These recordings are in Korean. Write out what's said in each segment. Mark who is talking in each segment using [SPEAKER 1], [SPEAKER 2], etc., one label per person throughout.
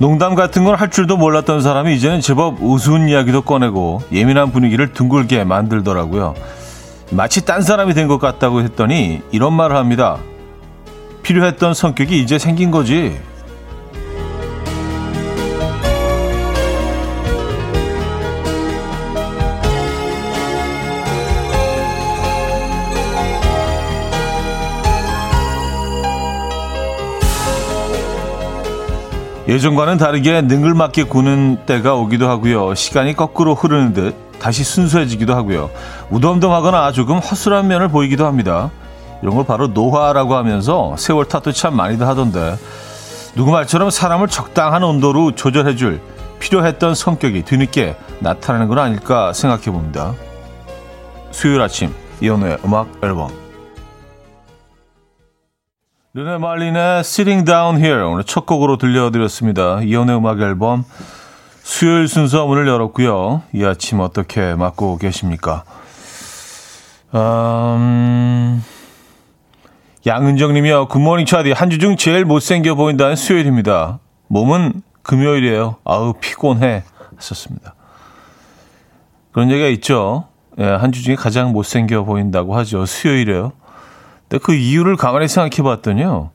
[SPEAKER 1] 농담 같은 걸 할 줄도 몰랐던 사람이 이제는 제법 우스운 이야기도 꺼내고 예민한 분위기를 둥글게 만들더라고요. 마치 딴 사람이 된 것 같다고 했더니 이런 말을 합니다. 필요했던 성격이 이제 생긴 거지. 예전과는 다르게 능글맞게 구는 때가 오기도 하고요. 시간이 거꾸로 흐르는 듯 다시 순수해지기도 하고요. 무덤덤하거나 조금 허술한 면을 보이기도 합니다. 이런 걸 바로 노화라고 하면서 세월 탓도 참 많이들 하던데 누구 말처럼 사람을 적당한 온도로 조절해줄 필요했던 성격이 뒤늦게 나타나는 건 아닐까 생각해 봅니다. 수요일 아침 이연우의 음악 앨범 르네 말린의 Sitting Down Here 오늘 첫 곡으로 들려드렸습니다. 이연의 음악 앨범 수요일 순서 문을 열었고요. 이 아침 어떻게 맞고 계십니까? 음... 양은정 님이요. 굿모닝 차디 한 주 중 제일 못생겨 보인다는 수요일입니다. 몸은 금요일이에요. 아우 피곤해 하셨습니다. 그런 얘기가 있죠. 예, 한 주 중에 가장 못생겨 보인다고 하죠. 수요일에요. 근데 그 이유를 가만히 생각해 봤더니요.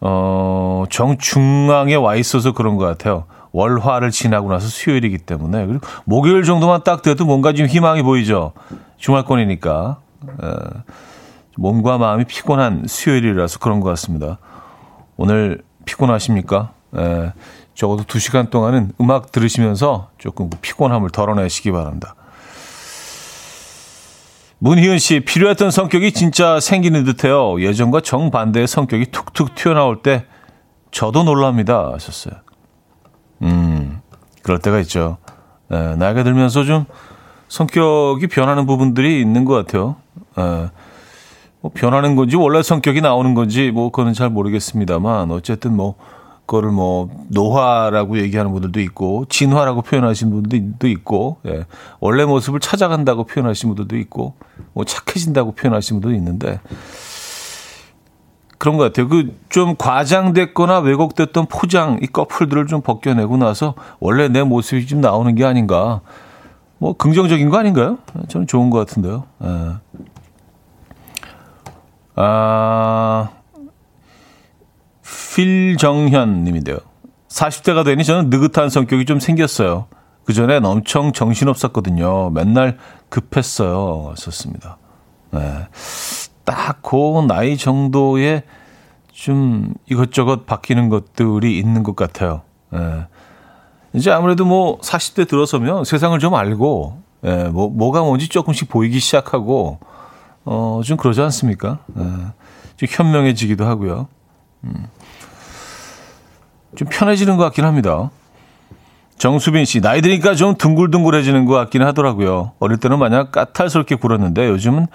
[SPEAKER 1] 어, 정중앙에 와 있어서 그런 것 같아요. 월화를 지나고 나서 수요일이기 때문에. 그리고 목요일 정도만 딱 돼도 뭔가 좀 희망이 보이죠. 주말권이니까. 에, 몸과 마음이 피곤한 수요일이라서 그런 것 같습니다. 오늘 피곤하십니까? 에, 적어도 두 시간 동안은 음악 들으시면서 조금 피곤함을 덜어내시기 바랍니다. 문희은 씨, 필요했던 성격이 진짜 생기는 듯해요. 예전과 정반대의 성격이 툭툭 튀어나올 때 저도 놀랍니다. 하셨어요. 음, 그럴 때가 있죠. 에, 나이가 들면서 좀 성격이 변하는 부분들이 있는 것 같아요. 에, 뭐 변하는 건지 원래 성격이 나오는 건지 뭐 그거는 잘 모르겠습니다만 어쨌든 뭐 그거를 뭐 노화라고 얘기하는 분들도 있고 진화라고 표현하신 분들도 있고 예. 원래 모습을 찾아간다고 표현하신 분들도 있고 뭐 착해진다고 표현하신 분도 있는데 그런 것 같아요. 그 좀 과장됐거나 왜곡됐던 포장 이 커플들을 좀 벗겨내고 나서 원래 내 모습이 좀 나오는 게 아닌가. 뭐 긍정적인 거 아닌가요? 저는 좋은 것 같은데요. 예. 아 필정현 님인데요. 40대가 되니 저는 느긋한 성격이 좀 생겼어요. 그 전엔 엄청 정신없었거든요. 맨날 급했어요. 썼습니다. 네. 딱 그 나이 정도에 좀 이것저것 바뀌는 것들이 있는 것 같아요. 네. 이제 아무래도 뭐 40대 들어서면 세상을 좀 알고, 예, 뭐, 뭐가 뭔지 조금씩 보이기 시작하고, 어, 좀 그러지 않습니까? 예, 좀 현명해지기도 하고요. 음. 좀 편해지는 것 같긴 합니다. 정수빈 씨, 나이 드니까 좀 둥글둥글해지는 것 같긴 하더라고요. 어릴 때는 마냥 까탈스럽게 굴었는데 요즘은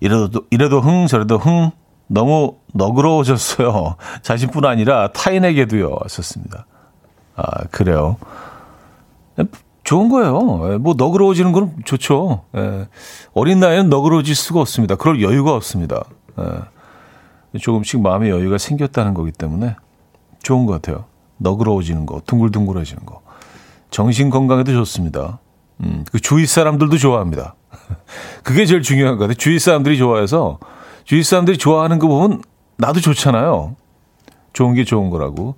[SPEAKER 1] 이래도, 이래도 흥, 저래도 흥, 너무 너그러워졌어요. 자신뿐 아니라 타인에게도요. 썼습니다. 아, 그래요. 좋은 거예요. 뭐 너그러워지는 건 좋죠. 예. 어린 나이에는 너그러워질 수가 없습니다. 그럴 여유가 없습니다. 예. 조금씩 마음의 여유가 생겼다는 거기 때문에 좋은 것 같아요. 너그러워지는 거, 둥글둥글해지는 거. 정신 건강에도 좋습니다. 음, 그 주위 사람들도 좋아합니다. 그게 제일 중요한 것 같아요. 주위 사람들이 좋아해서 주위 사람들이 좋아하는 거 보면 나도 좋잖아요. 좋은 게 좋은 거라고.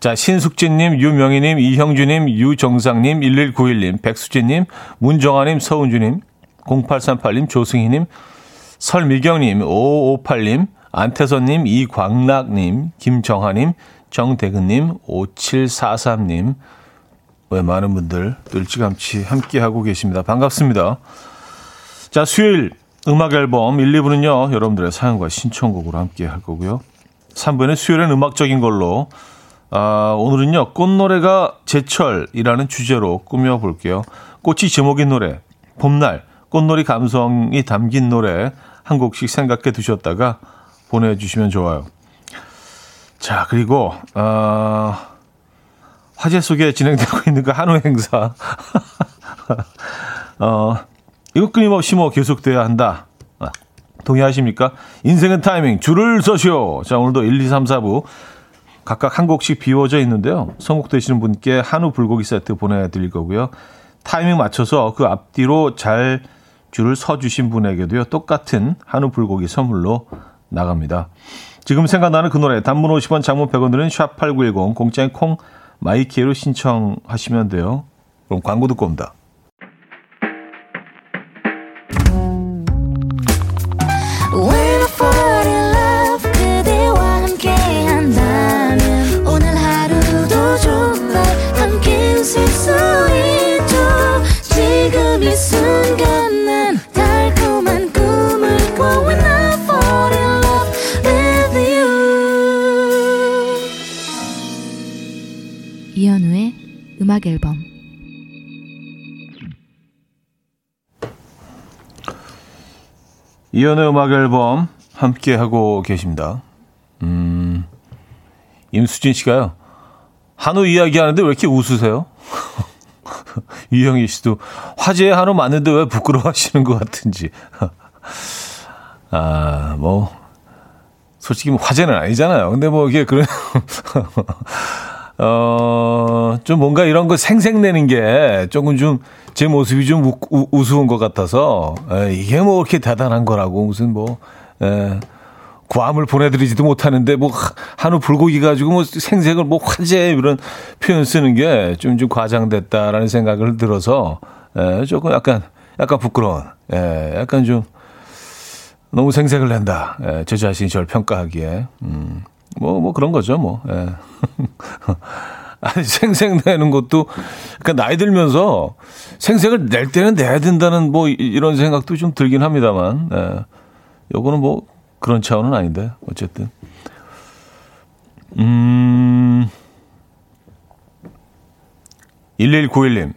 [SPEAKER 1] 자, 신숙진님, 유명희님, 이형주님, 유정상님, 1191님, 백수진님, 문정아님, 서은주님, 0838님, 조승희님, 설미경님, 5558님, 안태선님, 이광락님, 김정하님, 정대근님, 5743님, 왜 많은 분들 일찌감치 함께하고 계십니다. 반갑습니다. 자, 수요일 음악 앨범 1, 2부는요, 여러분들의 사연과 신청곡으로 함께 할 거고요. 3부는 수요일엔 음악적인 걸로, 아, 오늘은요, 꽃노래가 제철이라는 주제로 꾸며볼게요. 꽃이 제목인 노래, 봄날, 꽃놀이 감성이 담긴 노래 한 곡씩 생각해 두셨다가 보내주시면 좋아요. 자, 그리고, 어, 화제 속에 진행되고 있는 그 한우 행사. 어, 이거 끊임없이 뭐 계속돼야 한다. 아, 동의하십니까? 인생은 타이밍, 줄을 서시오. 자, 오늘도 1, 2, 3, 4부 각각 한 곡씩 비워져 있는데요. 선곡되시는 분께 한우 불고기 세트 보내드릴 거고요. 타이밍 맞춰서 그 앞뒤로 잘 줄을 서주신 분에게도요. 똑같은 한우 불고기 선물로 나갑니다. 지금 생각나는 그 노래 단문 50원 장문 100원 드는 샵8910 공짜인 콩 마이 K로 신청하시면 돼요. 그럼 광고 듣고 옵니다.
[SPEAKER 2] 음악 앨범
[SPEAKER 1] 이연의 음악 앨범 함께 하고 계십니다. 음, 임수진 씨가요. 한우 이야기 하는데 왜 이렇게 웃으세요? 이영희 씨도 화제의 한우 맞는데 왜 부끄러워하시는 것 같은지. 아, 뭐, 솔직히 뭐 화제는 아니잖아요. 근데 뭐 이게 그런, 어, 좀 뭔가 이런 거 생색내는 게 조금 좀 제 모습이 좀 우, 우, 우스운 것 같아서, 에, 이게 뭐 이렇게 대단한 거라고 무슨 뭐, 에, 구암을 보내드리지도 못하는데 뭐 한우 불고기 가지고 뭐 생색을 뭐 화제 이런 표현 쓰는 게좀좀 과장됐다라는 생각을 들어서 에, 조금 약간 약간 부끄러운, 에, 약간 좀 너무 생색을 낸다. 에, 제 자신이 저를 평가하기에. 음. 뭐, 뭐 그런 거죠, 뭐. 예. 아니, 생색내는 것도, 그니까 나이 들면서 생색을 낼 때는 내야 된다는 뭐 이런 생각도 좀 들긴 합니다만, 예. 요거는 뭐 그런 차원은 아닌데, 어쨌든. 음, 1191님.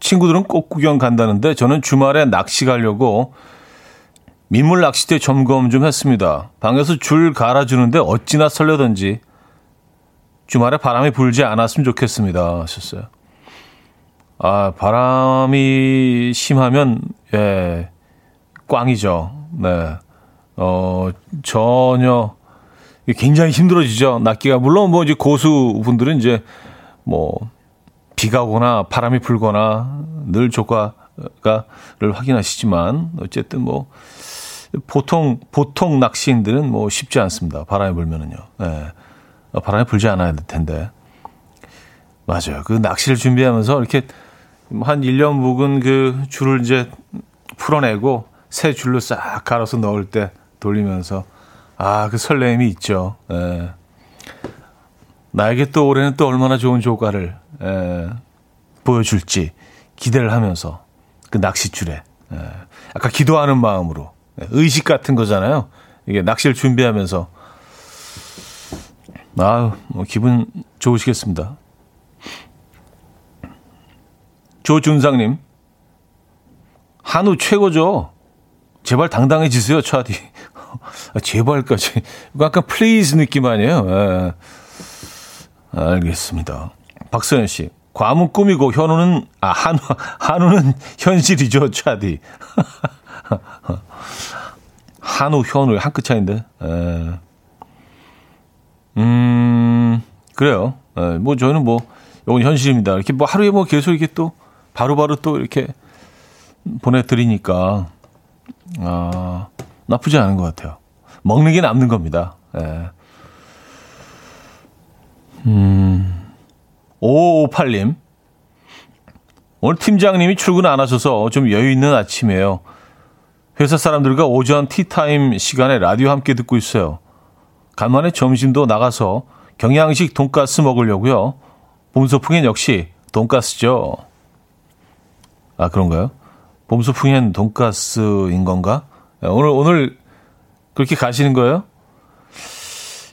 [SPEAKER 1] 친구들은 꽃 구경 간다는데 저는 주말에 낚시 가려고 민물 낚시대 점검 좀 했습니다. 방에서 줄 갈아주는데 어찌나 설레던지 주말에 바람이 불지 않았으면 좋겠습니다. 하셨어요. 아, 바람이 심하면, 예, 꽝이죠. 네. 어, 전혀, 굉장히 힘들어지죠. 낚기가. 물론 뭐 이제 고수분들은 이제 뭐, 비가 오거나 바람이 불거나 늘 조과를 확인하시지만, 어쨌든 뭐, 보통 보통 낚시인들은 뭐 쉽지 않습니다. 바람이 불면은요. 예. 어, 바람이 불지 않아야 될 텐데. 맞아요. 그 낚시를 준비하면서 이렇게 한 1년 묵은 그 줄을 이제 풀어내고 새 줄로 싹 갈아서 넣을 때 돌리면서 아, 그 설렘이 있죠. 예. 나에게 또 올해는 또 얼마나 좋은 조과를 예, 보여줄지 기대를 하면서 그 낚싯줄에 예, 아까 기도하는 마음으로 네, 의식 같은 거잖아요. 이게 낚시를 준비하면서 아, 뭐 기분 좋으시겠습니다. 조준상님, 한우 최고죠. 제발 당당해지세요, 차디. 아, 제발까지. 이거 약간 please 느낌 아니에요? 예. 알겠습니다. 박서연 씨, 과문 꿈이고 현우는 아 한우 한우는 현실이죠, 차디. 한우, 현우 한 끗 차인데. 에. 음, 그래요. 에, 뭐 저는 뭐 이건 현실입니다. 이렇게 뭐 하루에 뭐 계속 이렇게 또 바로바로 바로 또 이렇게 보내드리니까 아, 나쁘지 않은 것 같아요. 먹는 게 남는 겁니다. 예. 음, 5558님. 오늘 팀장님이 출근 안 하셔서 좀 여유 있는 아침이에요. 회사 사람들과 오전 티타임 시간에 라디오 함께 듣고 있어요. 간만에 점심도 나가서 경양식 돈가스 먹으려고요. 봄소풍엔 역시 돈가스죠. 아 그런가요? 봄소풍엔 돈가스인 건가? 오늘 오늘 그렇게 가시는 거예요?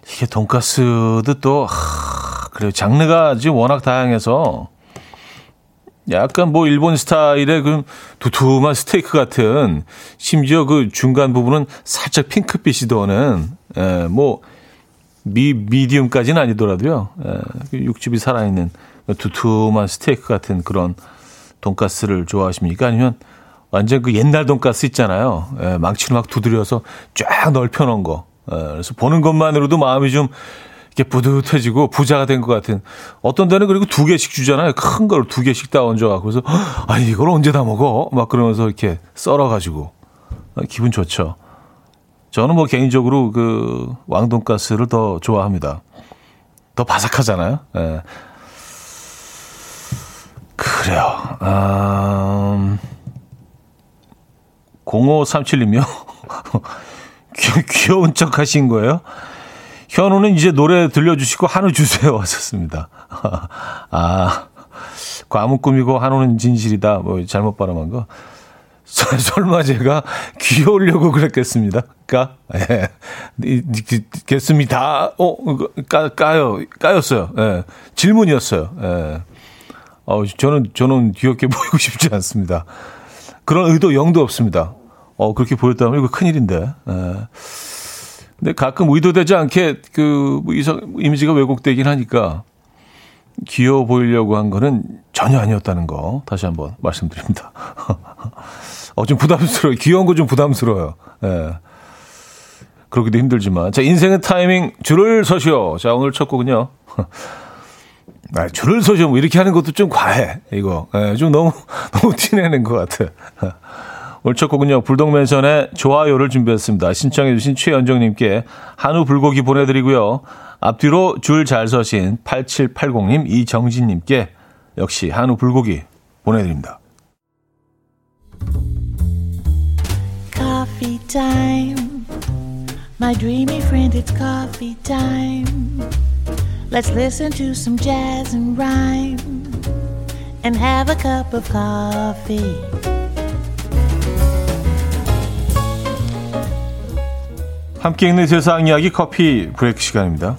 [SPEAKER 1] 이게 돈가스도 또 하, 그래요. 장르가 지금 워낙 다양해서 약간 뭐 일본 스타일의 그 두툼한 스테이크 같은 심지어 그 중간 부분은 살짝 핑크빛이 도는 예, 뭐 미, 미디움까지는 아니더라도요. 예, 그 육즙이 살아있는 두툼한 스테이크 같은 그런 돈가스를 좋아하십니까? 아니면 완전 그 옛날 돈가스 있잖아요. 예, 망치로 막 두드려서 쫙 넓혀 놓은 거. 예, 그래서 보는 것만으로도 마음이 좀 이렇게 뿌듯해지고 부자가 된 것 같은 어떤 데는 그리고 두 개씩 주잖아요. 큰 걸 두 개씩 다 얹어갖고 그래서 아 이걸 언제 다 먹어? 막 그러면서 이렇게 썰어가지고 기분 좋죠. 저는 뭐 개인적으로 그 왕돈가스를 더 좋아합니다. 더 바삭하잖아요. 예. 그래요. 음, 0537님요. 귀여운 척 하신 거예요? 현우는 이제 노래 들려주시고 한우 주세요 하셨습니다. 아, 과묵 꿈이고 한우는 진실이다. 뭐 잘못 발음한 거. 설마 제가 귀여우려고 그랬겠습니다. 까? 예. 겠습니다. 어, 까, 까요. 까였어요. 예. 질문이었어요. 예. 어, 저는, 저는 귀엽게 보이고 싶지 않습니다. 그런 의도 영도 없습니다. 어, 그렇게 보였다면 이거 큰일인데. 예. 근데 가끔 의도되지 않게 그뭐 이미지가 왜곡되긴 하니까 귀여워 보이려고 한 거는 전혀 아니었다는 거 다시 한번 말씀드립니다. 어, 좀 부담스러워요. 귀여운 거 좀 부담스러워요. 예. 그러기도 힘들지만. 자, 인생의 타이밍, 줄을 서시오. 자, 오늘 첫 곡은요. 아, 줄을 서시오. 뭐 이렇게 하는 것도 좀 과해. 이거. 예, 좀 너무, 너무 티내는 것 같아. 오늘 첫 곡은요. 불독맨션의 좋아요를 준비했습니다. 신청해 주신 최연정님께 한우 불고기 보내드리고요. 앞뒤로 줄 잘 서신 8780님, 이정진님께 역시 한우 불고기 보내드립니다. Coffee time. My dreamy friend, it's coffee time. Let's listen to some jazz and rhyme and have a cup of coffee. 함께 읽는 세상 이야기 커피 브레이크 시간입니다.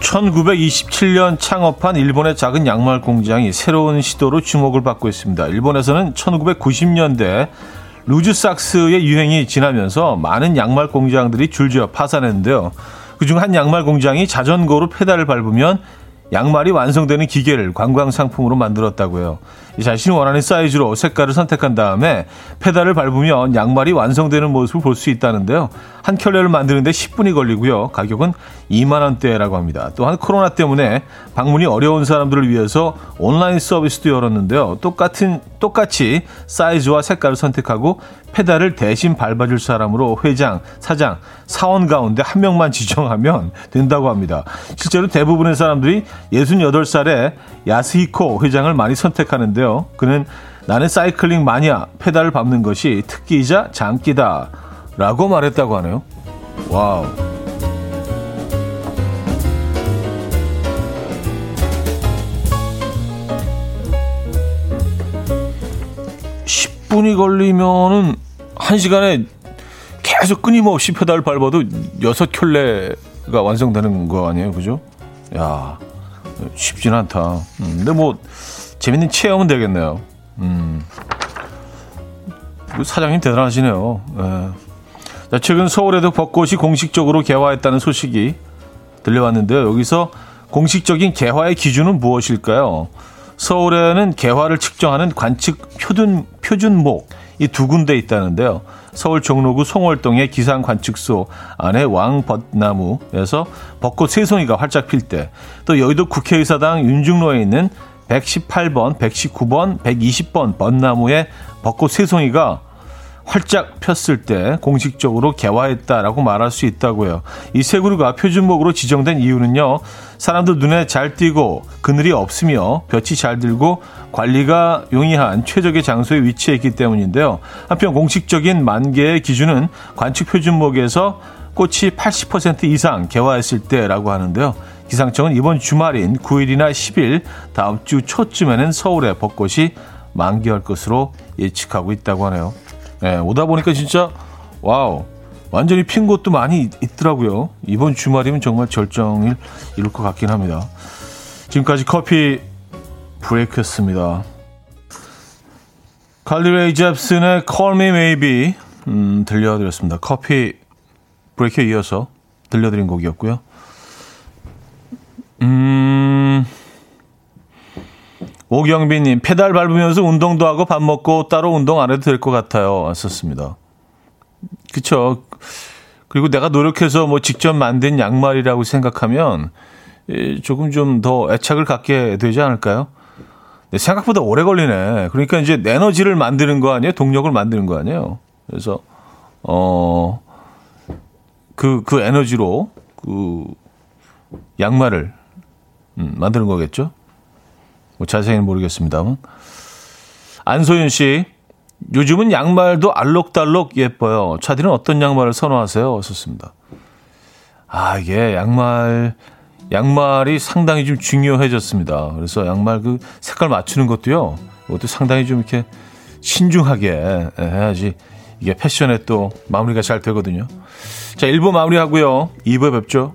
[SPEAKER 1] 1927년 창업한 일본의 작은 양말 공장이 새로운 시도로 주목을 받고 있습니다. 일본에서는 1990년대 루즈삭스의 유행이 지나면서 많은 양말 공장들이 줄지어 파산했는데요. 그중 한 양말 공장이 자전거로 페달을 밟으면 양말이 완성되는 기계를 관광 상품으로 만들었다고요. 자신이 원하는 사이즈로 색깔을 선택한 다음에 페달을 밟으면 양말이 완성되는 모습을 볼 수 있다는데요. 한 켤레를 만드는데 10분이 걸리고요. 가격은 2만 원대라고 합니다. 또한 코로나 때문에 방문이 어려운 사람들을 위해서 온라인 서비스도 열었는데요. 똑같은 똑같이 사이즈와 색깔을 선택하고 페달을 대신 밟아줄 사람으로 회장, 사장, 사원 가운데 한 명만 지정하면 된다고 합니다. 실제로 대부분의 사람들이 68살에 야스히코 회장을 많이 선택하는데요. 그는 나는 사이클링 마니아, 페달을 밟는 것이 특기이자 장기다. 라고 말했다고 하네요. wow. 10분이 걸리면은 1시간에 계속 끊임없이 페달 밟아도 6켤레가 완성되는 거 아니에요? 그죠? 야, 쉽진 않다. 음, 근데 뭐, 재밌는 체험은 되겠네요. 음. 그 사장님 대단하시네요. 예. 자, 최근 서울에도 벚꽃이 공식적으로 개화했다는 소식이 들려왔는데요. 여기서 공식적인 개화의 기준은 무엇일까요? 서울에는 개화를 측정하는 관측 표준, 표준목 이 두 군데 있다는데요. 서울 종로구 송월동의 기상 관측소 안에 왕벚나무에서 벚꽃 세 송이가 활짝 필 때, 또 여의도 국회의사당 윤중로에 있는 118번, 119번, 120번 벚나무의 벚꽃 세 송이가 활짝 폈을 때 공식적으로 개화했다라고 말할 수 있다고요. 이 세 그루가 표준목으로 지정된 이유는요. 사람들 눈에 잘 띄고 그늘이 없으며 볕이 잘 들고 관리가 용이한 최적의 장소에 위치해 있기 때문인데요. 한편 공식적인 만개의 기준은 관측 표준목에서 꽃이 80% 이상 개화했을 때라고 하는데요. 기상청은 이번 주말인 9일이나 10일 다음 주 초쯤에는 서울에 벚꽃이 만개할 것으로 예측하고 있다고 하네요. 네, 오다 보니까 진짜 wow 완전히 핀 곳도 많이 있더라고요. 이번 주말이면 정말 절정을 이룰 것 같긴 합니다. 지금까지 커피 브레이크였습니다. 칼리레이 잽슨의 Call Me Maybe 음, 들려드렸습니다. 커피 브레이크에 이어서 들려드린 곡이었고요. 음, 오경빈님, 페달 밟으면서 운동도 하고 밥 먹고 따로 운동 안 해도 될 것 같아요. 왔었습니다. 그쵸. 그리고 내가 노력해서 뭐 직접 만든 양말이라고 생각하면 조금 좀 더 애착을 갖게 되지 않을까요? 생각보다 오래 걸리네. 그러니까 이제 에너지를 만드는 거 아니에요? 동력을 만드는 거 아니에요? 그래서, 어, 그, 그 에너지로 그 양말을 음, 만드는 거겠죠? 뭐 자세히는 모르겠습니다만. 안소윤 씨, 요즘은 양말도 알록달록 예뻐요. 차디는 어떤 양말을 선호하세요? 썼습니다. 아, 이게 양말, 양말이 상당히 좀 중요해졌습니다. 그래서 양말 그 색깔 맞추는 것도요. 이것도 상당히 좀 이렇게 신중하게 해야지 이게 패션에 또 마무리가 잘 되거든요. 자, 1부 마무리하고요. 2부에 뵙죠.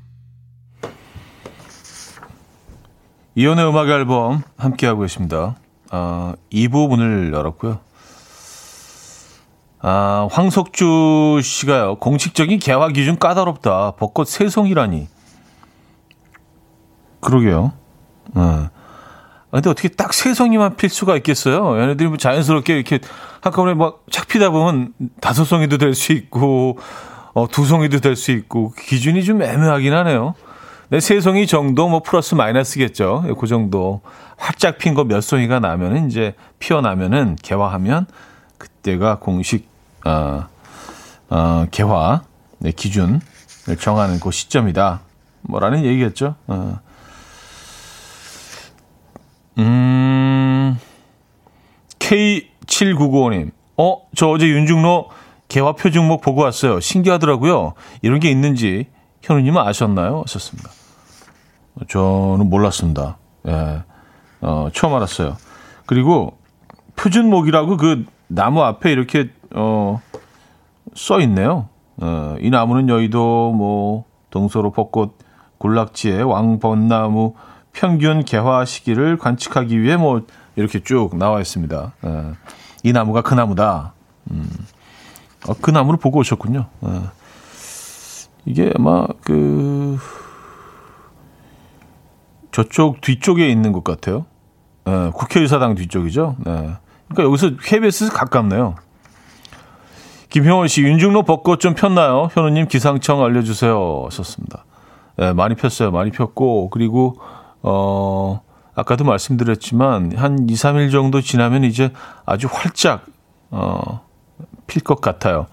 [SPEAKER 1] 이연의 음악 앨범 함께하고 계십니다. 아, 2부 문을 열었고요. 아, 황석주 씨가요. 공식적인 개화 기준 까다롭다. 벚꽃 세송이라니. 그러게요. 네. 근데 어떻게 딱 세송이만 필 수가 있겠어요? 얘네들이 뭐 자연스럽게 이렇게 한꺼번에 막 착 피다 보면 다섯 송이도 될 수 있고, 어, 두 송이도 될 수 있고 기준이 좀 애매하긴 하네요. 네, 세 송이 정도 뭐 플러스 마이너스겠죠. 그 정도 활짝 핀 거 몇 송이가 나면은 이제 피어나면은 개화하면 그때가 공식 어, 어, 개화 네, 기준을 정하는 그 시점이다. 뭐라는 얘기겠죠. 어. 음, K7995님. 어, 저 어제 윤중로 개화 표준목 보고 왔어요. 신기하더라고요. 이런 게 있는지 현우님은 아셨나요? 하셨습니다. 저는 몰랐습니다. 예. 어, 처음 알았어요. 그리고 표준목이라고 그 나무 앞에 이렇게 어, 써 있네요. 어, 이 나무는 여의도 뭐 동서로 벚꽃 군락지에 왕벚나무 평균 개화 시기를 관측하기 위해 뭐 이렇게 쭉 나와 있습니다. 예. 이 나무가 그 나무다. 음. 아, 그 나무를 보고 오셨군요. 네. 이게 아마 그 저쪽 뒤쪽에 있는 것 같아요. 네, 국회의사당 뒤쪽이죠. 네. 그러니까 여기서 KBS 가깝네요. 김형원 씨, 윤중로 벚꽃 좀 폈나요? 현우님 기상청 알려주세요. 썼습니다. 네, 많이 폈어요. 많이 폈고, 그리고, 어, 아까도 말씀드렸지만, 한 2, 3일 정도 지나면 이제 아주 활짝, 어, 필 것 같아요.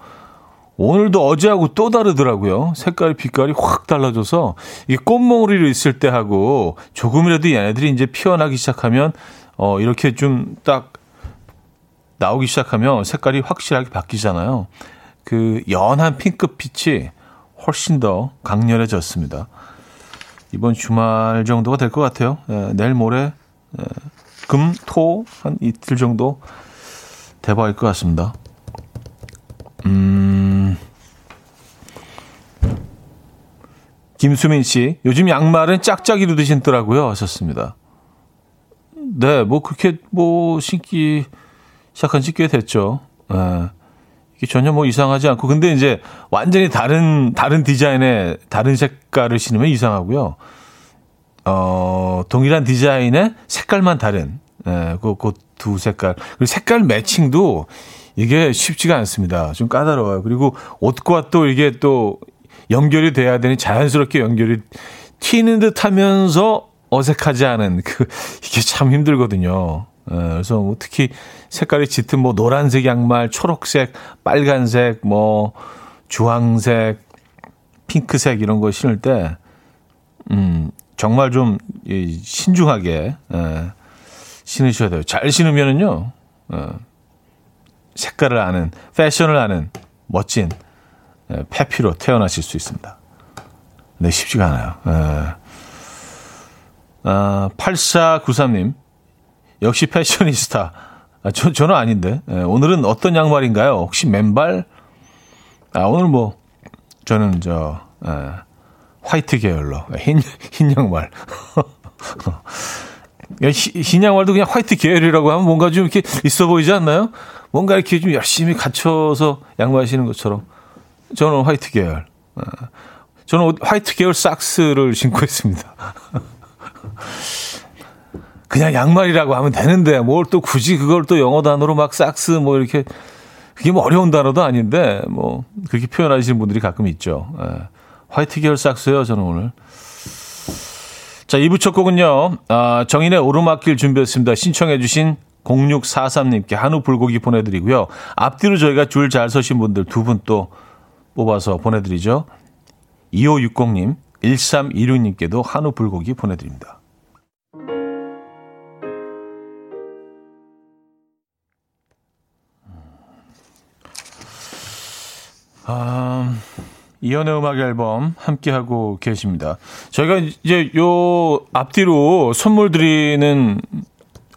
[SPEAKER 1] 오늘도 어제하고 또 다르더라고요. 색깔이 빛깔이 확 달라져서 이게 꽃몽우리로 있을 때 하고 조금이라도 얘네들이 이제 피어나기 시작하면 어 이렇게 좀 딱 나오기 시작하면 색깔이 확실하게 바뀌잖아요. 그 연한 핑크빛이 훨씬 더 강렬해졌습니다. 이번 주말 정도가 될 것 같아요. 예, 내일 모레 예, 금, 토 한 이틀 정도 대박일 것 같습니다. 음. 김수민 씨, 요즘 양말은 짝짝이로 드신더라고요. 하셨습니다. 네, 뭐 그렇게 뭐 신기 시작한 지 꽤 됐죠. 네. 이게 전혀 뭐 이상하지 않고 근데 이제 완전히 다른 다른 디자인의 다른 색깔을 신으면 이상하고요. 어, 동일한 디자인의 색깔만 다른 예, 그두 그 색깔. 그리고 색깔 매칭도 이게 쉽지가 않습니다. 좀 까다로워요. 그리고 옷과 또 이게 또 연결이 돼야 되니 자연스럽게 연결이 튀는 듯 하면서 어색하지 않은 그, 이게 참 힘들거든요. 예, 그래서 뭐 특히 색깔이 짙은 뭐 노란색 양말, 초록색, 빨간색, 뭐 주황색, 핑크색 이런 거 신을 때, 음, 정말 좀 신중하게, 예, 신으셔야 돼요. 잘 신으면은요, 예, 색깔을 아는, 패션을 아는 멋진 페피로 태어나실 수 있습니다. 네, 쉽지가 않아요. 예. 아, 8493님. 역시 패셔니스타. 아, 저, 저는 아닌데. 예, 오늘은 어떤 양말인가요? 혹시 맨발? 아, 오늘 뭐, 저는 저, 예, 화이트 계열로. 흰, 흰 양말. 흰 양말도 그냥 화이트 계열이라고 하면 뭔가 좀 이렇게 있어 보이지 않나요? 뭔가 이렇게 좀 열심히 갖춰서 신는 것처럼. 저는 화이트 계열. 예. 저는 화이트 계열 socks를 신고 있습니다. 그냥 양말이라고 하면 되는데 뭘 또 굳이 그걸 또 영어 단어로 막 socks 뭐 이렇게 그게 뭐 어려운 단어도 아닌데 뭐 그렇게 표현하시는 분들이 가끔 있죠. 예. 화이트 계열 삭스요 저는 오늘. 자, 2부 첫 곡은요. 아, 정인의 오르막길 준비했습니다. 신청해 주신 0643님께 한우 불고기 보내드리고요. 앞뒤로 저희가 줄 잘 서신 분들 두 분 또 뽑아서 보내드리죠. 2560님, 1326님께도 한우 불고기 보내드립니다. 아, 이연의 음악 앨범 함께하고 계십니다. 저희가 이제 요 앞뒤로 선물 드리는,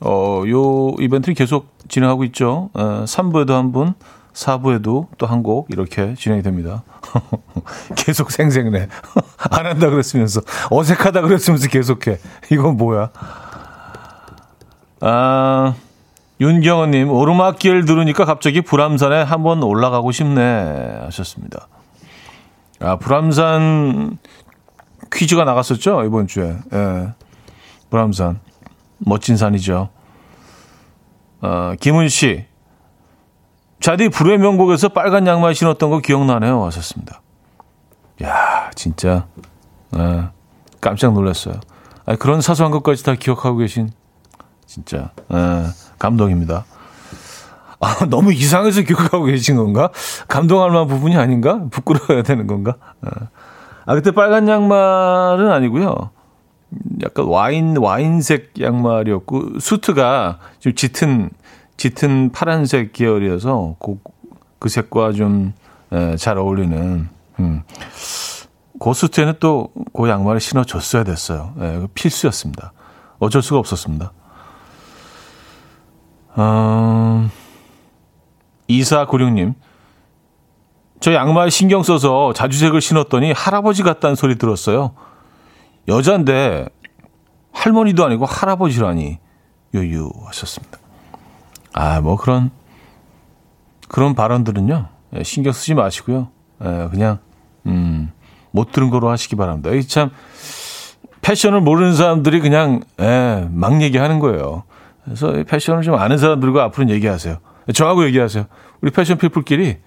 [SPEAKER 1] 어, 요 이벤트를 계속 진행하고 있죠. 어, 3부에도 한 분, 4부에도 또 한 곡 이렇게 진행이 됩니다. 계속 생생내. 안 한다 그랬으면서. 어색하다 그랬으면서 계속해. 이건 뭐야. 아, 윤경원님, 오르막길 들으니까 갑자기 불암산에 한번 올라가고 싶네. 하셨습니다. 아, 불암산 퀴즈가 나갔었죠? 이번 주에. 예. 불암산. 멋진 산이죠. 아, 김은 씨. 자디 불의 명곡에서 빨간 양말 신었던 거 기억나네요. 하셨습니다. 야, 진짜. 예. 깜짝 놀랐어요. 아니, 그런 사소한 것까지 다 기억하고 계신 진짜 예, 감동입니다. 아, 너무 이상해서 기억하고 계신 건가? 감동할 만한 부분이 아닌가? 부끄러워야 되는 건가? 예. 아, 그때 빨간 양말은 아니고요. 약간 와인 와인색 양말이었고 수트가 좀 짙은 짙은 파란색 계열이어서 그, 그 색과 좀잘 예, 어울리는 음. 그 수트에는 또 그 양말을 신어줬어야 됐어요. 예, 필수였습니다. 어쩔 수가 없었습니다. 어, 2496님. 저 양말 신경 써서 자주색을 신었더니 할아버지 같다는 소리 들었어요. 여잔데 할머니도 아니고 할아버지라니 요유 하셨습니다. 아, 뭐 그런 그런 발언들은요. 예, 신경 쓰지 마시고요. 예, 그냥 음, 못 들은 거로 하시기 바랍니다. 이참 패션을 모르는 사람들이 그냥 예, 막 얘기하는 거예요. 그래서 패션을 좀 아는 사람들과 앞으로 얘기하세요. 저하고 얘기하세요. 우리 패션 피플끼리 에,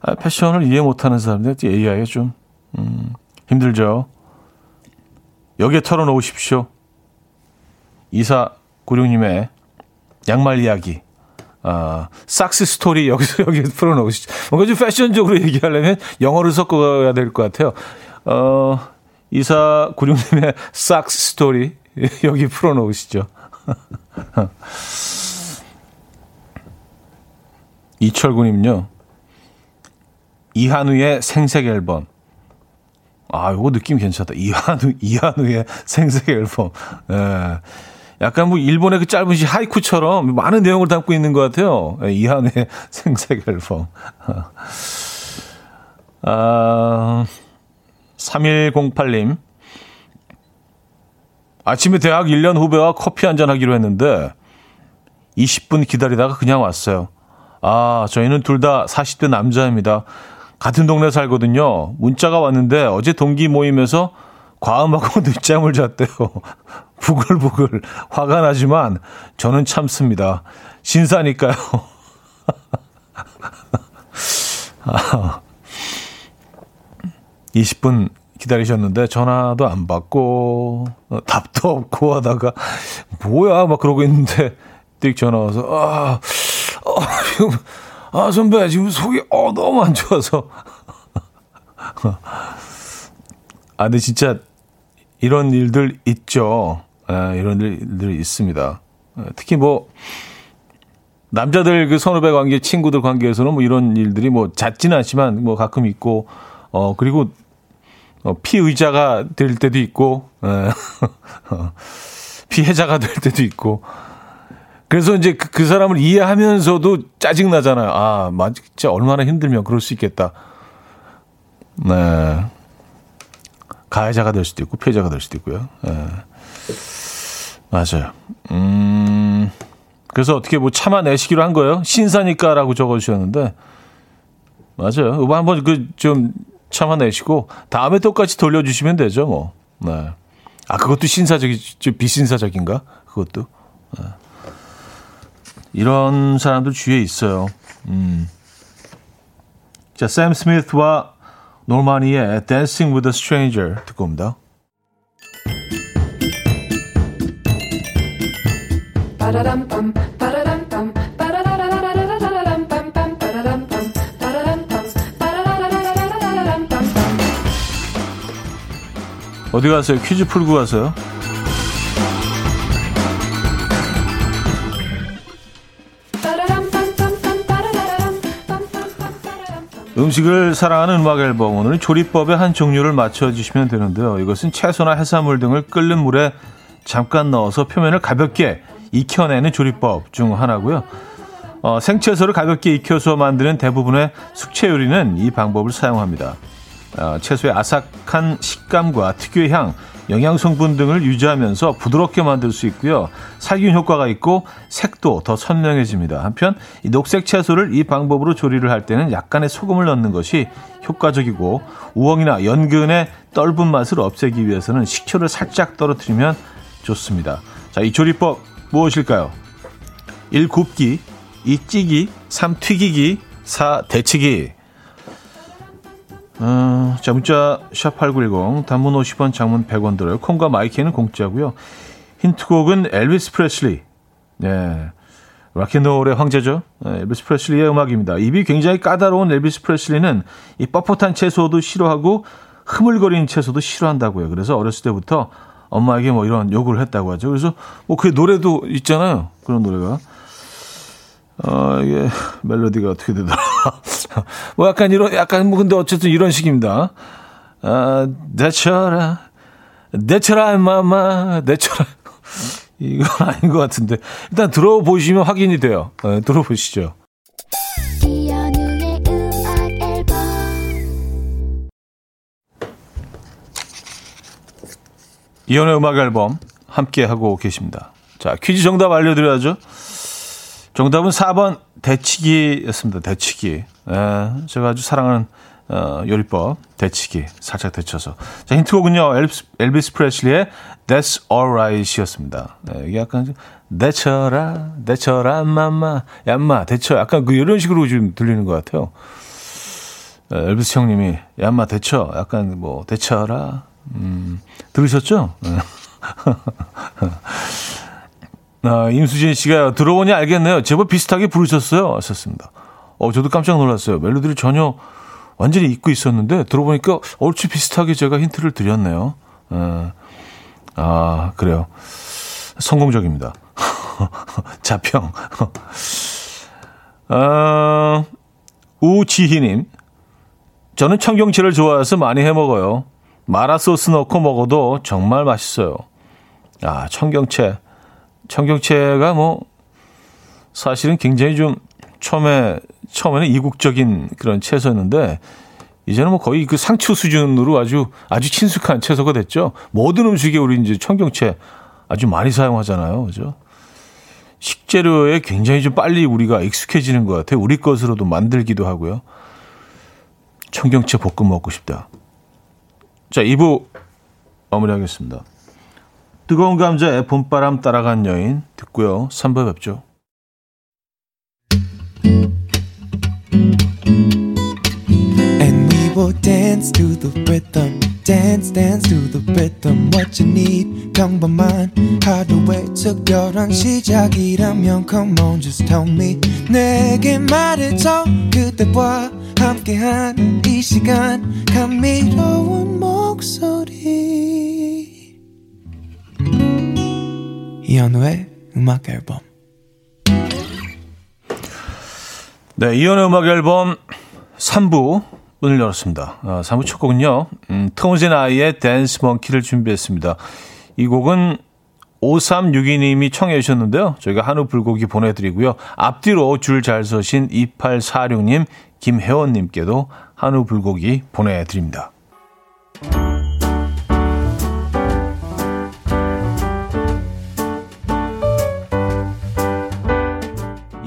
[SPEAKER 1] 아, 패션을 이해 못하는 사람들한테 얘기하기가 좀 음, 힘들죠. 여기에 털어놓으십시오. 이사 구룡님의 양말 이야기. 아, socks 스토리 여기서 여기 풀어놓으시죠. 뭔가 좀 패션적으로 얘기하려면 영어를 섞어야 될 것 같아요. 어, 이사 구룡님의 socks 스토리 여기 풀어놓으시죠. 이철군님요. 이현우의 음악 앨범. 아, 요거 느낌 괜찮다. 이한우, 이한우의 생색 앨범. 예. 약간 뭐 일본의 그 짧은 시 하이쿠처럼 많은 내용을 담고 있는 것 같아요. 예, 이한우의 생색 앨범. 아, 3108님. 아침에 대학 1년 후배와 커피 한잔 하기로 했는데 20분 기다리다가 그냥 왔어요. 아, 저희는 둘 다 40대 남자입니다. 같은 동네 살거든요. 문자가 왔는데 어제 동기 모임에서 과음하고 늦잠을 잤대요. 부글부글 화가 나지만 저는 참습니다. 신사니까요. 아, 20분 기다리셨는데 전화도 안 받고 어, 답도 없고 하다가 뭐야 막 그러고 있는데 띡 전화 와서 아, 아, 아 선배 지금 속이 어 너무 안 좋아서 아 근데 진짜 이런 일들 있죠. 아, 이런 일들 있습니다. 아, 특히 뭐 남자들 그 선후배 관계, 친구들 관계에서는 뭐 이런 일들이 뭐 잦지는 않지만 뭐 가끔 있고 어 그리고 어, 피의자가 될 때도 있고, 예. 피해자가 될 때도 있고. 그래서 이제 그, 그 사람을 이해하면서도 짜증 나잖아요. 아, 맞, 진짜 얼마나 힘들면 그럴 수 있겠다. 네. 가해자가 될 수도 있고, 피해자가 될 수도 있고요. 네. 맞아요. 음, 그래서 어떻게 뭐 참아내시기로 한 거예요? 신사니까라고 적어주셨는데, 맞아요. 이거 한번 그 좀 참아내시고, 다음에 똑같이 돌려주시면 되죠, 뭐. 네. 아, 그것도 신사적이, 좀 비신사적인가? 그것도. 네. 이런 사람들 주위에 있어요. 음. 자, 샘 스미스와 노마니의 Dancing with a Stranger 듣고 옵니다. 어디 가세요? 퀴즈 풀고 가세요? 음식을 사랑하는 음악 앨범 오늘은 조리법의 한 종류를 맞춰주시면 되는데요. 이것은 채소나 해산물 등을 끓는 물에 잠깐 넣어서 표면을 가볍게 익혀내는 조리법 중 하나고요. 어, 생채소를 가볍게 익혀서 만드는 대부분의 숙채 요리는 이 방법을 사용합니다. 어, 채소의 아삭한 식감과 특유의 향, 영양 성분 등을 유지하면서 부드럽게 만들 수 있고요. 살균 효과가 있고 색도 더 선명해집니다. 한편 이 녹색 채소를 이 방법으로 조리를 할 때는 약간의 소금을 넣는 것이 효과적이고 우엉이나 연근의 떫은 맛을 없애기 위해서는 식초를 살짝 떨어뜨리면 좋습니다. 자, 이 조리법 무엇일까요? 1. 굽기 2. 찌기 3. 튀기기 4. 데치기 어, 자, 문자 샵8910 단문 50원 장문 100원 들어요. 콩과 마이 K는 공짜고요. 힌트곡은 엘비스 프레슬리. 네. 락앤롤의 황제죠. 네, 엘비스 프레슬리의 음악입니다. 입이 굉장히 까다로운 엘비스 프레슬리는 이 뻣뻣한 채소도 싫어하고 흐물거리는 채소도 싫어한다고요. 그래서 어렸을 때부터 엄마에게 뭐 이런 요구를 했다고 하죠. 그래서 뭐 그 노래도 있잖아요. 그런 노래가. 어, 이게 멜로디가 어떻게 되더라. 뭐 약간 이런, 약간 뭐 근데 어쨌든 이런 식입니다. 아, 내쳐라, 내쳐라, 마마, 내쳐라. 이건 아닌 것 같은데. 일단 들어보시면 확인이 돼요. 네, 들어보시죠. 이연의 음악 앨범 함께 하고 계십니다. 자, 퀴즈 정답 알려드려야죠. 정답은 4번 대치기였습니다. 대치기. 예, 제가 아주 사랑하는 어, 요리법 대치기 살짝 데쳐서. 자 힌트곡은요 엘비스, 엘비스 프레슬리의 That's Alright이었습니다. 네, 이게 약간 데쳐라 데쳐라 맘마 얌마 데쳐 약간 그 이런 식으로 좀 들리는 것 같아요. 네, 엘비스 형님이 얌마 데쳐 약간 뭐 데쳐라 음, 들으셨죠? 네. 아, 임수진 씨가 들어보니 알겠네요. 제법 비슷하게 부르셨어요. 하셨습니다. 어, 저도 깜짝 놀랐어요. 멜로디를 전혀 완전히 잊고 있었는데 들어보니까 얼추 비슷하게 제가 힌트를 드렸네요. 에, 아, 그래요. 성공적입니다. 자평. 아, 우지희님. 저는 청경채를 좋아해서 많이 해 먹어요. 마라 소스 넣고 먹어도 정말 맛있어요. 아, 청경채. 청경채가 뭐 사실은 굉장히 좀 처음에 처음에는 이국적인 그런 채소였는데 이제는 뭐 거의 그 상추 수준으로 아주 아주 친숙한 채소가 됐죠. 모든 음식에 우리 이제 청경채 아주 많이 사용하잖아요. 그죠? 식재료에 굉장히 좀 빨리 우리가 익숙해지는 것 같아요. 우리 것으로도 만들기도 하고요. 청경채 볶음 먹고 싶다. 자, 2부 마무리하겠습니다. 뜨거운 감자에 봄바람 따라간 여인 듣고요. 3부 뵙죠. 함께한 이 시간 감미로운 목소리 이현우의 음악 앨범. 네, 이현우의 음악 앨범 3부 문을 열었습니다. 아, 3부 첫 곡은요. 음, 톰앤 아이의 댄스 멍키를 준비했습니다. 이 곡은 5362님이 청해 주셨는데요. 저희가 한우 불고기 보내드리고요. 앞뒤로 줄 잘 서신 2846님, 김혜원님께도 한우 불고기 보내드립니다.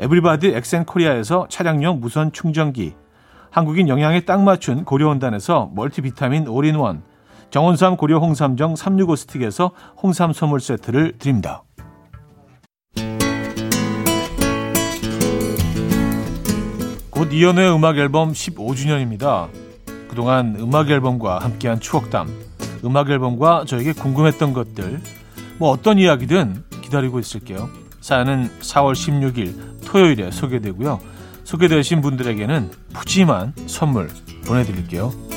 [SPEAKER 1] 에브리바디 엑센코리아에서 차량용 무선 충전기, 한국인 영양에 딱 맞춘 고려원단에서 멀티비타민 올인원, 정원삼 고려 홍삼정 365 스틱에서 홍삼 선물 세트를 드립니다. 곧 이연우의 음악 앨범 15주년입니다. 그동안 음악 앨범과 함께한 추억담, 음악 앨범과 저에게 궁금했던 것들, 뭐 어떤 이야기든 기다리고 있을게요. 사연은 4월 16일 토요일에 소개되고요. 소개되신 분들에게는 푸짐한 선물 보내드릴게요.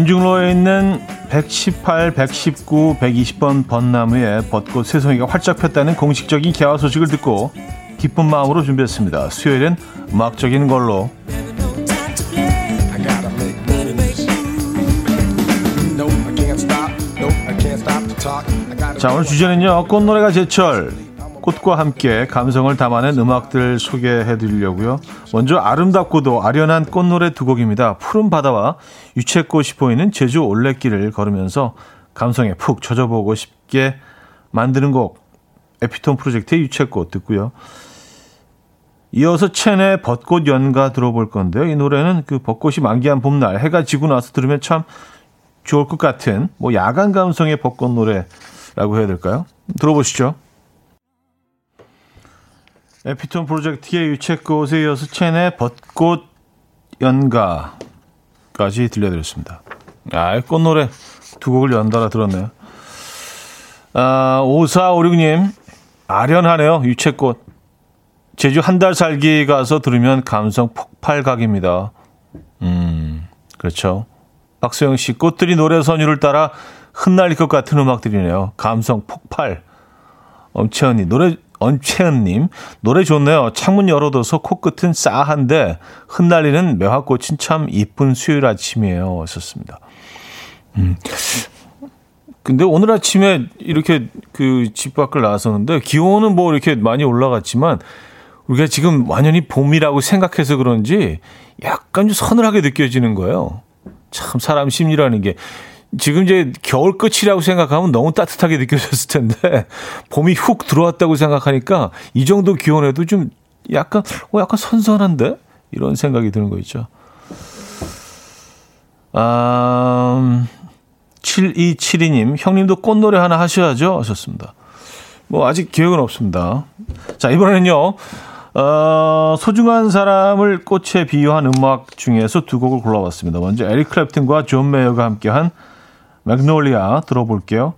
[SPEAKER 1] 윤중로에 있는 118, 119, 120번 벚나무에 벚꽃 새송이가 활짝 폈다는 공식적인 개화 소식을 듣고 기쁜 마음으로 준비했습니다. 수요일엔 음악적인 걸로 자 오늘 주제는요 꽃노래가 제철 꽃과 함께 감성을 담아낸 음악들 소개해 드리려고요 먼저 아름답고도 아련한 꽃노래 두 곡입니다 푸른 바다와 유채꽃이 보이는 제주 올레길을 걸으면서 감성에 푹 젖어보고 싶게 만드는 곡 에피톤 프로젝트의 유채꽃 듣고요 이어서 첸의 벚꽃 연가 들어볼 건데요 이 노래는 그 벚꽃이 만개한 봄날 해가 지고 나서 들으면 참 좋을 것 같은 뭐 야간 감성의 벚꽃 노래라고 해야 될까요? 들어보시죠. 에피톤 프로젝트의 유채꽃에 이어서 첸의 벚꽃 연가까지 들려드렸습니다. 아, 꽃노래 두 곡을 연달아 들었네요. 아, 5456님, 아련하네요, 유채꽃. 제주 한 달 살기 가서 들으면 감성 폭발각입니다. 음, 그렇죠. 박소영 씨, 꽃들이 노래 선율을 따라 흩날릴 것 같은 음악들이네요. 감성 폭발. 엄채은이, 노래, 엄채은님, 노래 좋네요. 창문 열어둬서 코끝은 싸한데 흩날리는 매화꽃은 참 이쁜 수요일 아침이에요. 하셨습니다. 음. 근데 오늘 아침에 이렇게 그 집 밖을 나왔었는데 기온은 뭐 이렇게 많이 올라갔지만 우리가 지금 완전히 봄이라고 생각해서 그런지 약간 좀 서늘하게 느껴지는 거예요. 참 사람 심리라는 게 지금 이제 겨울 끝이라고 생각하면 너무 따뜻하게 느껴졌을 텐데 봄이 훅 들어왔다고 생각하니까 이 정도 기온에도 좀 약간 어 약간 선선한데 이런 생각이 드는 거 있죠. 아, 7272님 형님도 꽃노래 하나 하셔야죠 하셨습니다. 뭐 아직 기억은 없습니다. 자, 이번에는요. 어, 소중한 사람을 꽃에 비유한 음악 중에서 두 곡을 골라봤습니다. 먼저 에릭 클랩튼과 존 메이어가 함께한 Magnolia 들어볼게요.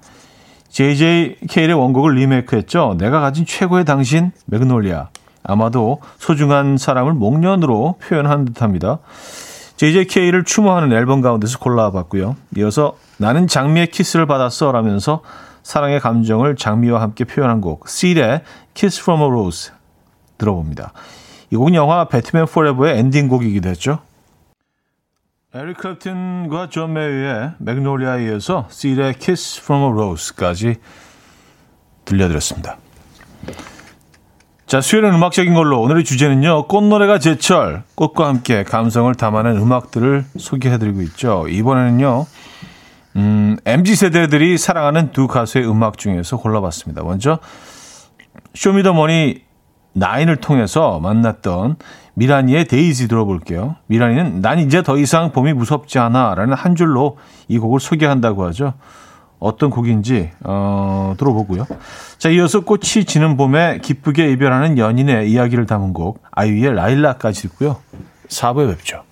[SPEAKER 1] JJK의 원곡을 리메이크했죠. 내가 가진 최고의 당신 Magnolia. 아마도 소중한 사람을 목련으로 표현한 듯합니다. JJK를 추모하는 앨범 가운데서 골라봤고요. 이어서 나는 장미의 키스를 받았어 라면서 사랑의 감정을 장미와 함께 표현한 곡 Seal의 Kiss from a Rose 들어봅니다. 이 곡은 영화 배트맨 포레버의 엔딩곡이기도 했죠. 에릭 클랩튼과 존 메이어의 Magnolia에 이어서 Seal의 Kiss from a Rose까지 들려드렸습니다. 자, 수요일은 음악적인 걸로 오늘의 주제는요. 꽃노래가 제철, 꽃과 함께 감성을 담아낸 음악들을 소개해드리고 있죠. 이번에는요. 음, MZ세대들이 사랑하는 두 가수의 음악 중에서 골라봤습니다. 먼저 쇼미더머니 나인을 통해서 만났던 미라니의 데이지 들어볼게요. 미라니는 난 이제 더 이상 봄이 무섭지 않아 라는 한 줄로 이 곡을 소개한다고 하죠. 어떤 곡인지 어, 들어보고요. 자, 이어서 꽃이 지는 봄에 기쁘게 이별하는 연인의 이야기를 담은 곡 아이유의 라일락까지 있고요. 4부에 뵙죠.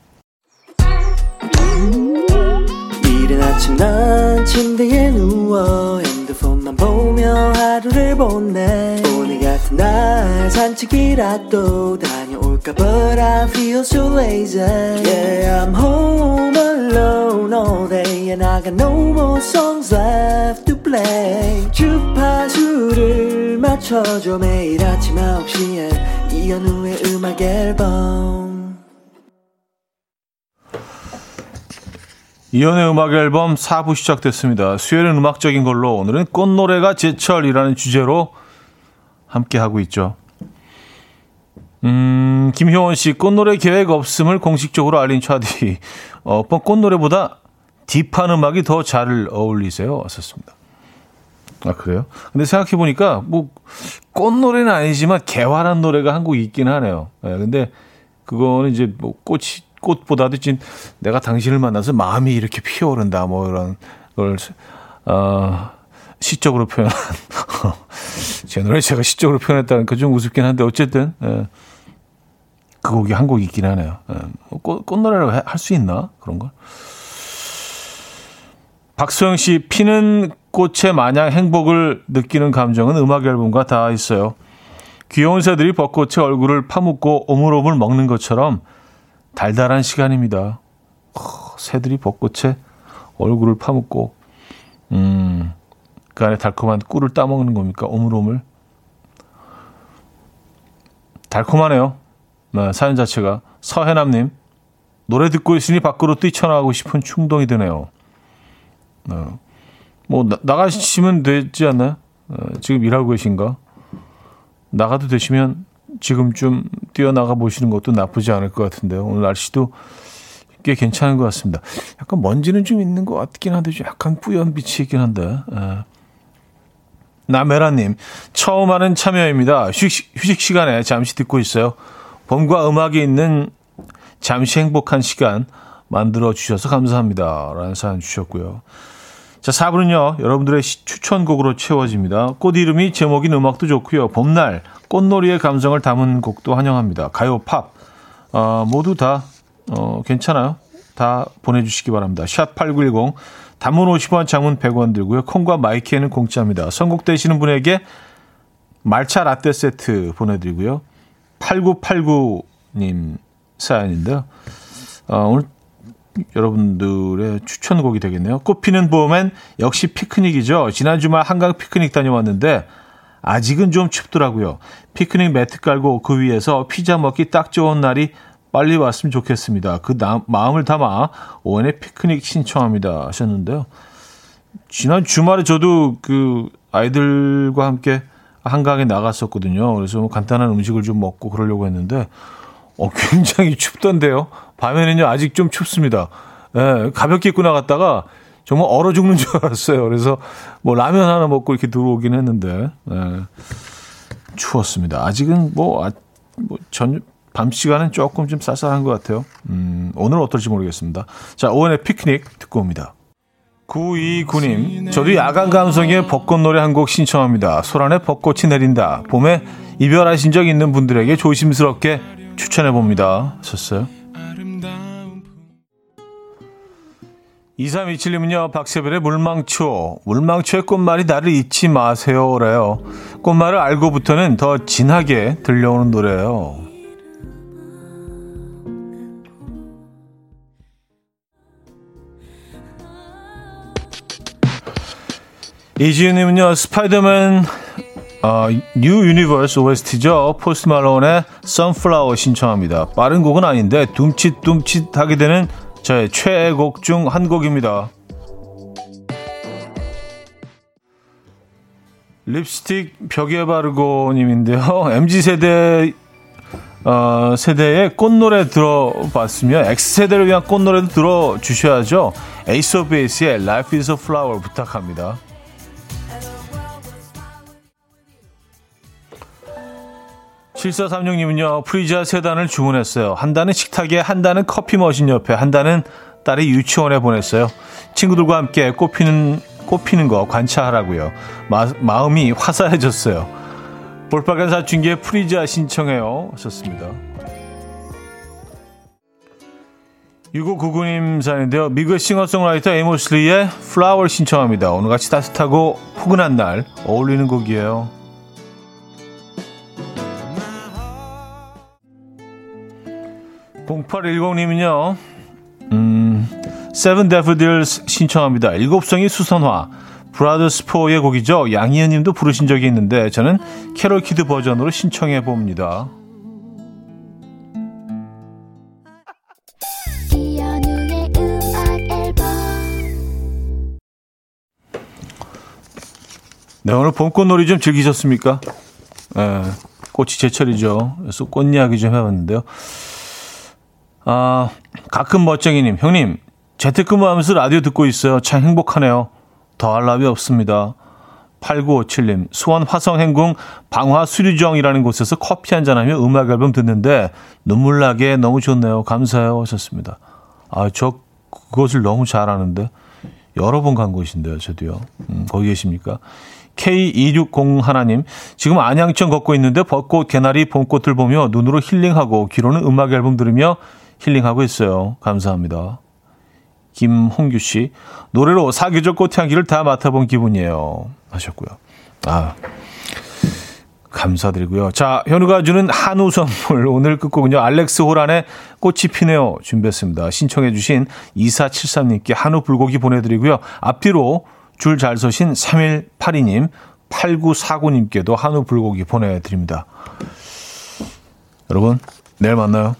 [SPEAKER 3] 이른 아침 난 침대에 누워 핸드폰만 보며 하루를 보내 오늘 같은 날 산책이라도 다 녀올까 But I feel so lazy Yeah I'm home alone all day And I got no more songs left to play 주파수를 맞춰줘 매일 아침 9시에 이현우의 음악 앨범
[SPEAKER 1] 이연의 음악 앨범 4부 시작됐습니다. 수요일은 음악적인 걸로 오늘은 꽃노래가 제철이라는 주제로 함께 하고 있죠. 음, 김효원 씨, 꽃노래 계획 없음을 공식적으로 알린 차디. 어, 뭐 꽃노래보다 딥한 음악이 더 잘 어울리세요. 왔었습니다. 아, 그래요? 근데 생각해보니까, 뭐, 꽃노래는 아니지만 개화란 노래가 한 곡 있긴 하네요. 예, 근데 그거는 이제 뭐 꽃이 꽃보다도 진 내가 당신을 만나서 마음이 이렇게 피어오른다 뭐 이런 걸 어, 시적으로 표현한 제 노래 제가 시적으로 표현했다는 그좀 우습긴 한데 어쨌든 예. 그 곡이 한 곡 있긴 하네요. 예. 뭐 꽃, 꽃노래라고 할 수 있나 그런 걸? 박소영 씨 피는 꽃에 마냥 행복을 느끼는 감정은 음악 앨범과 다 있어요. 귀여운 새들이 벚꽃에 얼굴을 파묻고 오물오물 먹는 것처럼 달달한 시간입니다. 허, 새들이 벚꽃에 얼굴을 파묻고, 음, 그 안에 달콤한 꿀을 따먹는 겁니까? 오물오물. 달콤하네요. 네, 사연 자체가. 서해남님, 노래 듣고 있으니 밖으로 뛰쳐나가고 싶은 충동이 드네요. 네. 뭐, 나, 나가시면 되지 않나요? 네, 지금 일하고 계신가? 나가도 되시면 지금 좀 뛰어나가 보시는 것도 나쁘지 않을 것 같은데요. 오늘 날씨도 꽤 괜찮은 것 같습니다. 약간 먼지는 좀 있는 것 같긴 한데 좀 약간 뿌연 빛이 있긴 한데. 예. 나메라님 처음 하는 참여입니다. 휴식, 휴식 시간에 잠시 듣고 있어요. 봄과 음악이 있는 잠시 행복한 시간 만들어 주셔서 감사합니다. 라는 사연 주셨고요. 자, 4부는요, 여러분들의 추천곡으로 채워집니다. 꽃 이름이 제목인 음악도 좋고요. 봄날, 꽃놀이의 감정을 담은 곡도 환영합니다. 가요, 팝, 어, 모두 다, 어, 괜찮아요. 다 보내주시기 바랍니다. 샵8910, 단문 50원, 장문 100원 들고요. 콩과 마이키에는 공짜입니다. 선곡되시는 분에게 말차 라떼 세트 보내드리고요. 8989님 사연인데요. 어, 오늘 여러분들의 추천곡이 되겠네요. 꽃피는 봄엔 역시 피크닉이죠. 지난 주말 한강 피크닉 다녀왔는데 아직은 좀 춥더라고요. 피크닉 매트 깔고 그 위에서 피자 먹기 딱 좋은 날이 빨리 왔으면 좋겠습니다. 그 나, 마음을 담아 오은의 피크닉 신청합니다 하셨는데요. 지난 주말에 저도 그 아이들과 함께 한강에 나갔었거든요. 그래서 뭐 간단한 음식을 좀 먹고 그러려고 했는데 어, 굉장히 춥던데요. 밤에는요, 아직 좀 춥습니다. 예, 가볍게 입고 나갔다가 정말 얼어 죽는 줄 알았어요. 그래서 뭐 라면 하나 먹고 이렇게 들어오긴 했는데, 예, 추웠습니다. 아직은 뭐, 아, 뭐 전, 밤 시간은 조금 좀 쌀쌀한 것 같아요. 음, 오늘 어떨지 모르겠습니다. 자, 오원의 피크닉 듣고 옵니다. 구이구님, 저도 야간 감성의 벚꽃 노래 한 곡 신청합니다. 소란에 벚꽃이 내린다. 봄에 이별하신 적 있는 분들에게 조심스럽게 추천해 봅니다. 하셨어요. 2327님은요, 박새별의 물망초. 물망초의 꽃말이 나를 잊지 마세요. 래요. 꽃말을 알고부터는 더 진하게 들려오는 노래예요. 이지은님은요, 스파이더맨, 어, New Universe OST죠. 포스트 말론의 Sunflower 신청합니다. 빠른 곡은 아닌데, 둠칫둠칫하게 되는 저의 최애 곡 중 한 곡입니다. 립스틱 벽에 바르고 님인데요. MZ세대 어, 세대의 꽃노래 들어봤으면 X세대를 위한 꽃노래도 들어주셔야죠. 에이스 오브 베이스의 Life is a Flower 부탁합니다. 7436님은요, 프리지아 세 단을 주문했어요. 한 단은 식탁에, 한 단은 커피 머신 옆에, 한 단은 딸이 유치원에 보냈어요. 친구들과 함께 꽃피는, 꽃피는 거 관찰하라고요. 마, 마음이 화사해졌어요. 볼빨간 사춘기에 프리자 신청해요. 하셨습니다. 6599님 사연인데요. 미국 싱어송라이터 에이모슬리의 플라워 신청합니다. 오늘같이 따뜻하고 포근한 날 어울리는 곡이에요. 0810님은요, 음, Seven Daffodils 신청합니다. 일곱 송이 수선화. 브라더스 포의 곡이죠. 양희은 님도 부르신 적이 있는데, 저는 캐롤 키드 버전으로 신청해 봅니다. 네, 오늘 봄꽃놀이 좀 즐기셨습니까? 예, 꽃이 제철이죠. 그래서 꽃 이야기 좀 해봤는데요. 아, 가끔 멋쟁이님, 형님, 재택근무하면서 라디오 듣고 있어요. 참 행복하네요. 더할 나위 없습니다. 8957님, 수원 화성행궁 방화 수리정이라는 곳에서 커피 한잔하며 음악 앨범 듣는데 눈물 나게 너무 좋네요. 감사해요. 하셨습니다. 아, 저 그것을 너무 잘 아는데 여러 번 간 곳인데요. 저도요. 음, 거기 계십니까? K260 하나님, 지금 안양천 걷고 있는데 벚꽃, 개나리, 봄꽃을 보며 눈으로 힐링하고 귀로는 음악 앨범 들으며 힐링하고 있어요. 감사합니다. 김홍규 씨, 노래로 사계절 꽃향기를 다 맡아본 기분이에요. 하셨고요. 아, 감사드리고요. 자, 현우가 주는 한우 선물. 오늘 끝곡은요. 알렉스 호란의 꽃이 피네요. 준비했습니다. 신청해주신 2473님께 한우 불고기 보내드리고요. 앞뒤로 줄 잘 서신 3182님, 8949님께도 한우 불고기 보내드립니다. 여러분, 내일 만나요.